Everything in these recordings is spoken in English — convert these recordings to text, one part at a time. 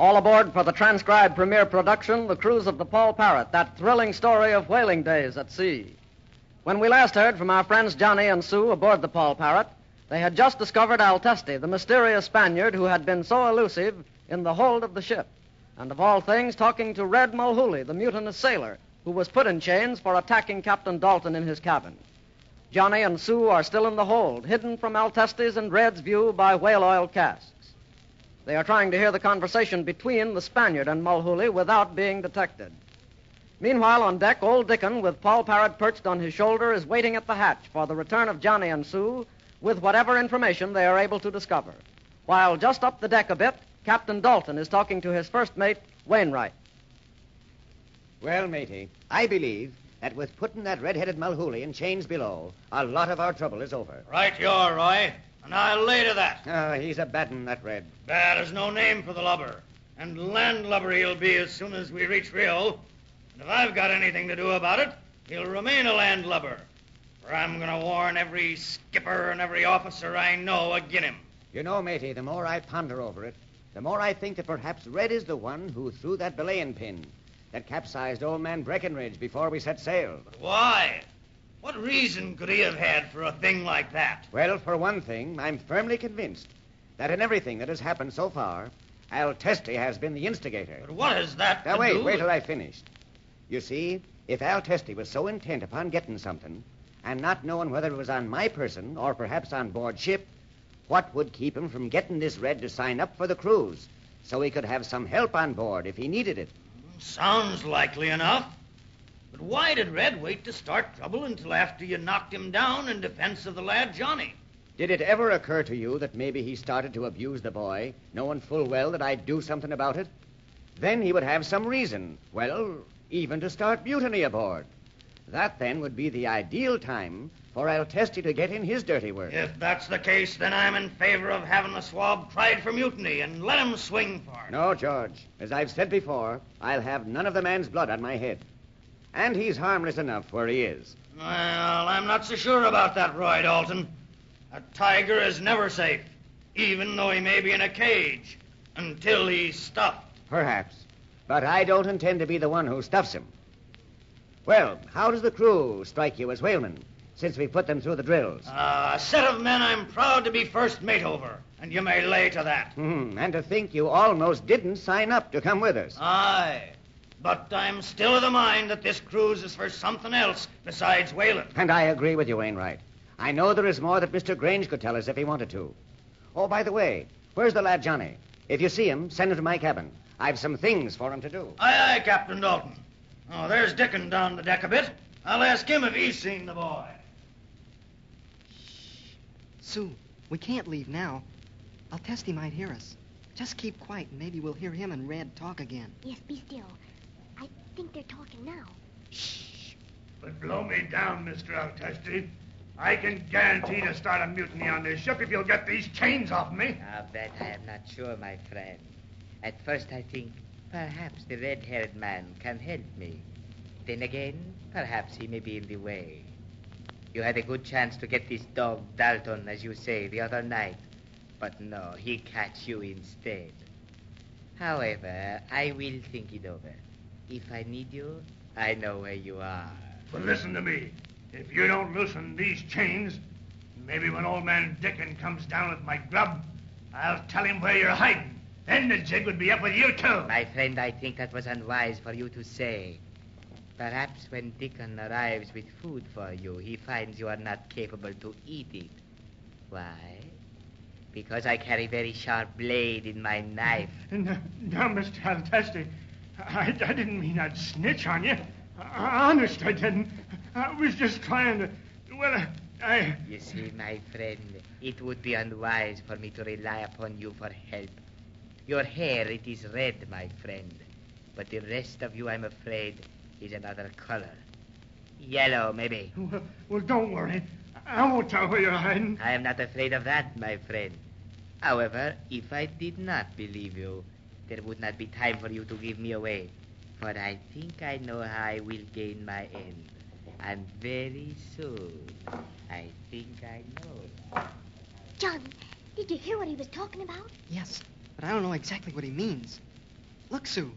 All aboard for the transcribed premiere production, The Cruise of the Poll Parrot, that thrilling story of whaling days at sea. When we last heard from our friends Johnny and Sue aboard the Poll Parrot, they had just discovered El Teste, the mysterious Spaniard who had been so elusive in the hold of the ship. And of all things, talking to Red Mulhooley, the mutinous sailor, who was put in chains for attacking Captain Dalton in his cabin. Johnny and Sue are still in the hold, hidden from El Teste's and Red's view by whale oil casks. They are trying to hear the conversation between the Spaniard and Mulhooley without being detected. Meanwhile, on deck, old Dickon, with Poll Parrot perched on his shoulder, is waiting at the hatch for the return of Johnny and Sue with whatever information they are able to discover. While just up the deck a bit, Captain Dalton is talking to his first mate, Wainwright. Well, matey, I believe that with putting that red-headed Mulhooley in chains below, a lot of our trouble is over. Right you are, Roy. And I'll lay to that. Ah, he's a bad un, that red. Bad is no name for the lubber. And landlubber he'll be as soon as we reach Rio. And if I've got anything to do about it, he'll remain a landlubber. For I'm going to warn every skipper and every officer I know agin him. You know, matey, the more I ponder over it, the more I think that perhaps Red is the one who threw that belaying pin that capsized old man Breckenridge before we set sail. But why? What reason could he have had for a thing like that? Well, for one thing, I'm firmly convinced that in everything that has happened so far, El Teste has been the instigator. But what is that Now, wait, do wait till I finished. You see, if El Teste was so intent upon getting something and not knowing whether it was on my person or perhaps on board ship, what would keep him from getting this Red to sign up for the cruise so he could have some help on board if he needed it? Sounds likely enough. But why did Red wait to start trouble until after you knocked him down in defense of the lad Johnny? Did it ever occur to you that maybe he started to abuse the boy, knowing full well that I'd do something about it? Then he would have some reason, well, even to start mutiny aboard. That then would be the ideal time for El Teste to get in his dirty work. If that's the case, then I'm in favor of having the swab tried for mutiny and let him swing for it. No, George. As I've said before, I'll have none of the man's blood on my head. And he's harmless enough where he is. Well, I'm not so sure about that, Roy Dalton. A tiger is never safe, even though he may be in a cage, until he's stuffed. Perhaps. But I don't intend to be the one who stuffs him. Well, how does the crew strike you as whalemen, since we put them through the drills? Uh, a set of men I'm proud to be first mate over, and you may lay to that. Hmm, and to think you almost didn't sign up to come with us. Aye. But I'm still of the mind that this cruise is for something else besides whaling. And I agree with you, Wainwright. I know there is more that Mr. Grange could tell us if he wanted to. Oh, by the way, where's the lad Johnny? If you see him, send him to my cabin. I've some things for him to do. Aye, aye, Captain Dalton. Oh, there's Dickon down the deck a bit. I'll ask him if he's seen the boy. Sue, we can't leave now. I'll test he might hear us. Just keep quiet, and maybe we'll hear him and Red talk again. Yes, be still. I think they're talking now. Shh. But blow me down, Mr. El Teste. I can guarantee to start a mutiny on this ship if you'll get these chains off me. Of that I am not sure, my friend. At first I think perhaps the red-haired man can help me. Then again, perhaps he may be in the way. You had a good chance to get this dog Dalton, as you say, the other night. But no, he catch you instead. However, I will think it over. If I need you, I know where you are. But listen to me. If you don't loosen these chains, maybe when old man Dickon comes down with my grub, I'll tell him where you're hiding. Then the jig would be up with you, too. My friend, I think that was unwise for you to say. Perhaps when Dickon arrives with food for you, he finds you are not capable to eat it. Why? Because I carry very sharp blade in my knife. No, no Mr. El Teste. I, I didn't mean I'd snitch on you. Honest, I didn't. I was just trying to. Well, I. You see, my friend, it would be unwise for me to rely upon you for help. Your hair, it is red, my friend. But the rest of you, I'm afraid, is another color. Yellow, maybe. Well, well, don't worry. I won't tell where you're hiding. I am not afraid of that, my friend. However, if I did not believe you, there would not be time for you to give me away. For I think I know how I will gain my end. And very soon, I think I know. Johnny, did you hear what he was talking about? Yes, but I don't know exactly what he means. Look, Sue.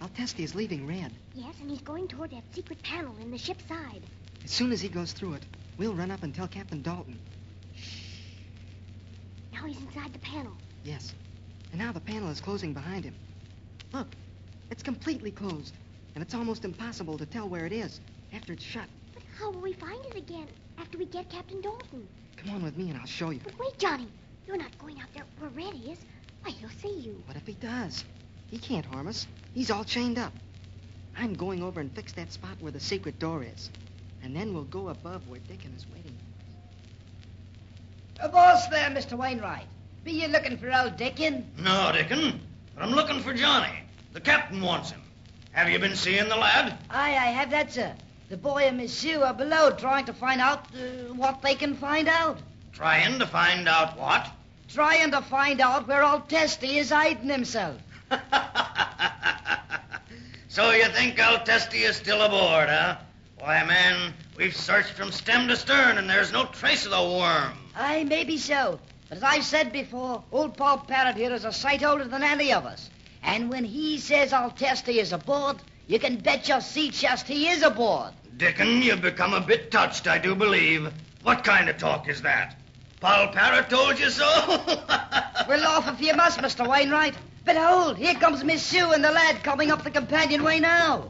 El Teste is leaving Red. Yes, and he's going toward that secret panel in the ship's side. As soon as he goes through it, we'll run up and tell Captain Dalton. Shh. Now he's inside the panel. Yes. And now the panel is closing behind him. Look, it's completely closed. And it's almost impossible to tell where it is after it's shut. But how will we find it again after we get Captain Dalton? Come on with me and I'll show you. But wait, Johnny. You're not going out there where Red is. Why, he'll see you. What if he does? He can't harm us. He's all chained up. I'm going over and fix that spot where the secret door is. And then we'll go above where Dickon is waiting. A boss there, Mr. Wainwright. Be you looking for old Dickon? No, Dickon. But I'm looking for Johnny. The captain wants him. Have you been seeing the lad? Aye, I have that, sir. The boy and Miss Sue are below trying to find out uh, what they can find out. Trying to find out what? Trying to find out where old Testy is hiding himself. So you think El Teste is still aboard, huh? Why, man, we've searched from stem to stern, and there's no trace of the worm. Aye, maybe so. But as I've said before, old Poll Parrot here is a sight older than any of us. And when he says El Teste is aboard, you can bet your sea chest he is aboard. Dickon, you've become a bit touched, I do believe. What kind of talk is that? Poll Parrot told you so? We'll laugh if you must, Mr. Wainwright. But hold, here comes Miss Sue and the lad coming up the companionway now.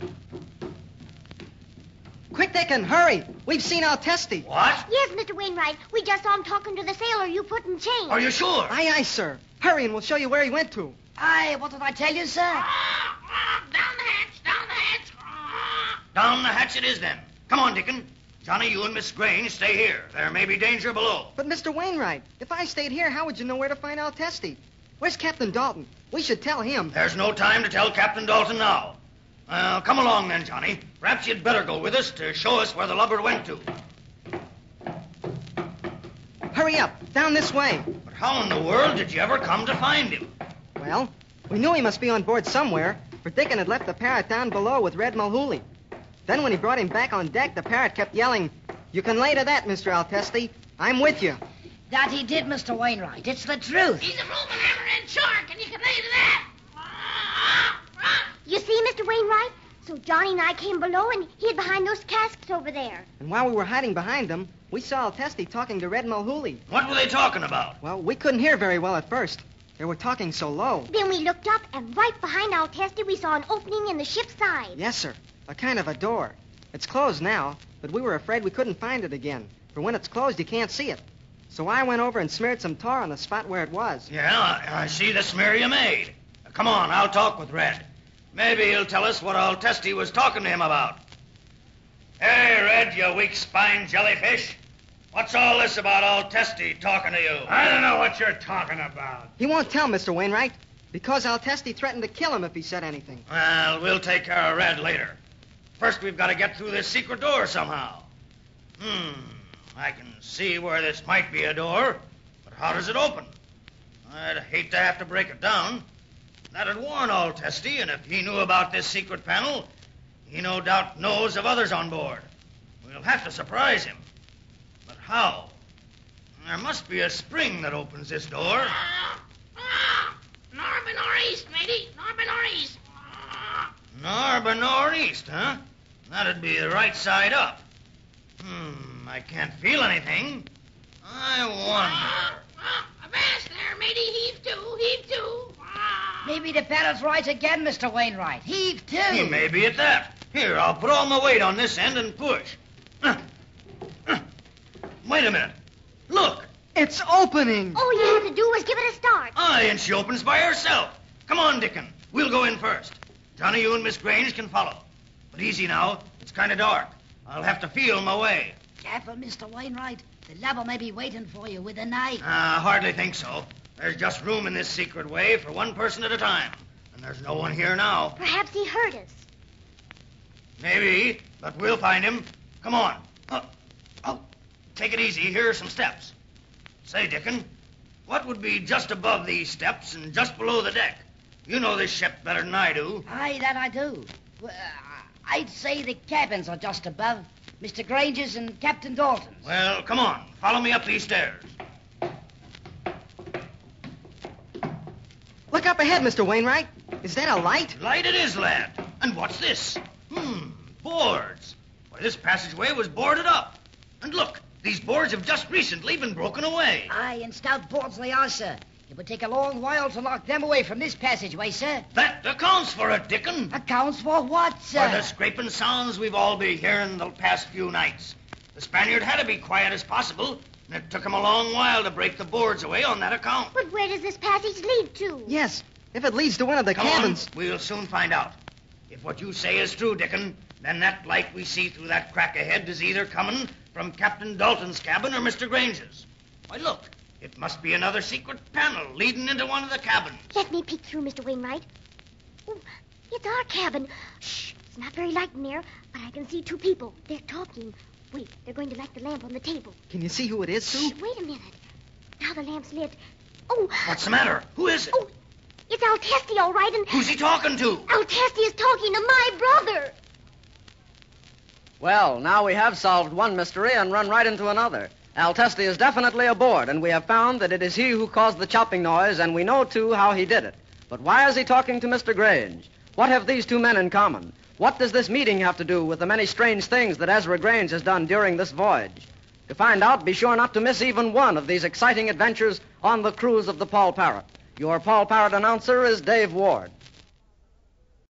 Quick, Dickon, hurry. We've seen El Teste. What? Yes, Mr. Wainwright. We just saw him talking to the sailor you put in chains. Are you sure? Aye, aye, sir. Hurry, and we'll show you where he went to. Aye, what did I tell you, sir? Ah, ah, down the hatch, down the hatch. Ah. Down the hatch it is, then. Come on, Dickon. Johnny, you and Miss Grange stay here. There may be danger below. But, Mr. Wainwright, if I stayed here, how would you know where to find El Teste? Where's Captain Dalton? We should tell him. There's no time to tell Captain Dalton now. Well, come along then, Johnny. Perhaps you'd better go with us to show us where the lubber went to. Hurry up, down this way. But how in the world did you ever come to find him? Well, we knew he must be on board somewhere, for Dickon had left the parrot down below with Red Mulhooley. Then when he brought him back on deck, the parrot kept yelling, You can lay to that, Mr. El Teste. I'm with you. That he did, Mr. Wainwright. It's the truth. He's a rooming hammerhead shark, and you can lay to that. You see, Mr. Wainwright? So Johnny and I came below and hid behind those casks over there. And while we were hiding behind them, we saw El Teste talking to Red Mulhooley. What were they talking about? Well, we couldn't hear very well at first. They were talking so low. Then we looked up, and right behind El Teste, we saw an opening in the ship's side. Yes, sir. A kind of a door. It's closed now, but we were afraid we couldn't find it again. For when it's closed, you can't see it. So I went over and smeared some tar on the spot where it was. Yeah, I, I see the smear you made. Come on, I'll talk with Red. Maybe he'll tell us what El Teste was talking to him about. Hey, Red, you weak-spined jellyfish. What's all this about El Teste talking to you? I don't know what you're talking about. He won't tell, Mr. Wainwright, because El Teste threatened to kill him if he said anything. Well, we'll take care of Red later. First, we've got to get through this secret door somehow. Hmm, I can see where this might be a door, but how does it open? I'd hate to have to break it down. That'd warn Testy, and if he knew about this secret panel, He no doubt knows of others on board. We'll have to surprise him. But how? There must be a spring that opens this door. North northeast, matey. North northeast. North northeast, huh? That'd be the right side up. Hmm, I can't feel anything. I wonder. Avast there, matey. Heave to, heave to. Maybe the parrot's right again, Mr. Wainwright. Heave to. He may be at that. Here, I'll put all my weight on this end and push. Uh, uh. Wait a minute. Look. It's opening. All you have to do was give it a start. Aye, and she opens by herself. Come on, Dickon. We'll go in first. Johnny, you and Miss Grange can follow. But easy now. It's kind of dark. I'll have to feel my way. Careful, Mr. Wainwright. The lubber may be waiting for you with a knife. I hardly think so. There's just room in this secret way for one person at a time. And there's no one here now. Perhaps he heard us. Maybe, but we'll find him. Come on. Oh, oh, take it easy. Here are some steps. Say, Dickon, what would be just above these steps and just below the deck? You know this ship better than I do. Aye, that I do. Well, I'd say the cabins are just above. Mr. Grange's and Captain Dalton's. Well, come on. Follow me up these stairs. Look up ahead, Mr. Wainwright. Is that a light? Light it is, lad. And what's this? Hmm, boards. Why, this passageway was boarded up. And look, these boards have just recently been broken away. Aye, and stout boards they are, sir. It would take a long while to lock them away from this passageway, sir. That accounts for it, Dickon. Accounts for what, sir? For the scraping sounds we've all been hearing the past few nights. The Spaniard had to be quiet as possible, and it took him a long while to break the boards away on that account. But where does this passage lead to? Yes, if it leads to one of the Come cabins. On. We'll soon find out. If what you say is true, Dickon, then that light we see through that crack ahead is either coming from Captain Dalton's cabin or Mr. Grange's. Why, look, it must be another secret panel leading into one of the cabins. Let me peek through, Mr. Wainwright. Oh, it's our cabin. Shh, it's not very light in there, but I can see two people. They're talking. Wait, they're going to light the lamp on the table. Can you see who it is, Sue? Shh, wait a minute. Now the lamp's lit. Oh, What's the matter? Who is it? Oh, it's El Teste, all right, and... Who's he talking to? El Teste is talking to my brother. Well, now we have solved one mystery and run right into another. El Teste is definitely aboard, and we have found that it is he who caused the chopping noise, and we know, too, how he did it. But why is he talking to Mr. Grange? What have these two men in common? What does this meeting have to do with the many strange things that Ezra Grange has done during this voyage? To find out, be sure not to miss even one of these exciting adventures on the cruise of the Poll Parrot. Your Poll Parrot announcer is Dave Ward.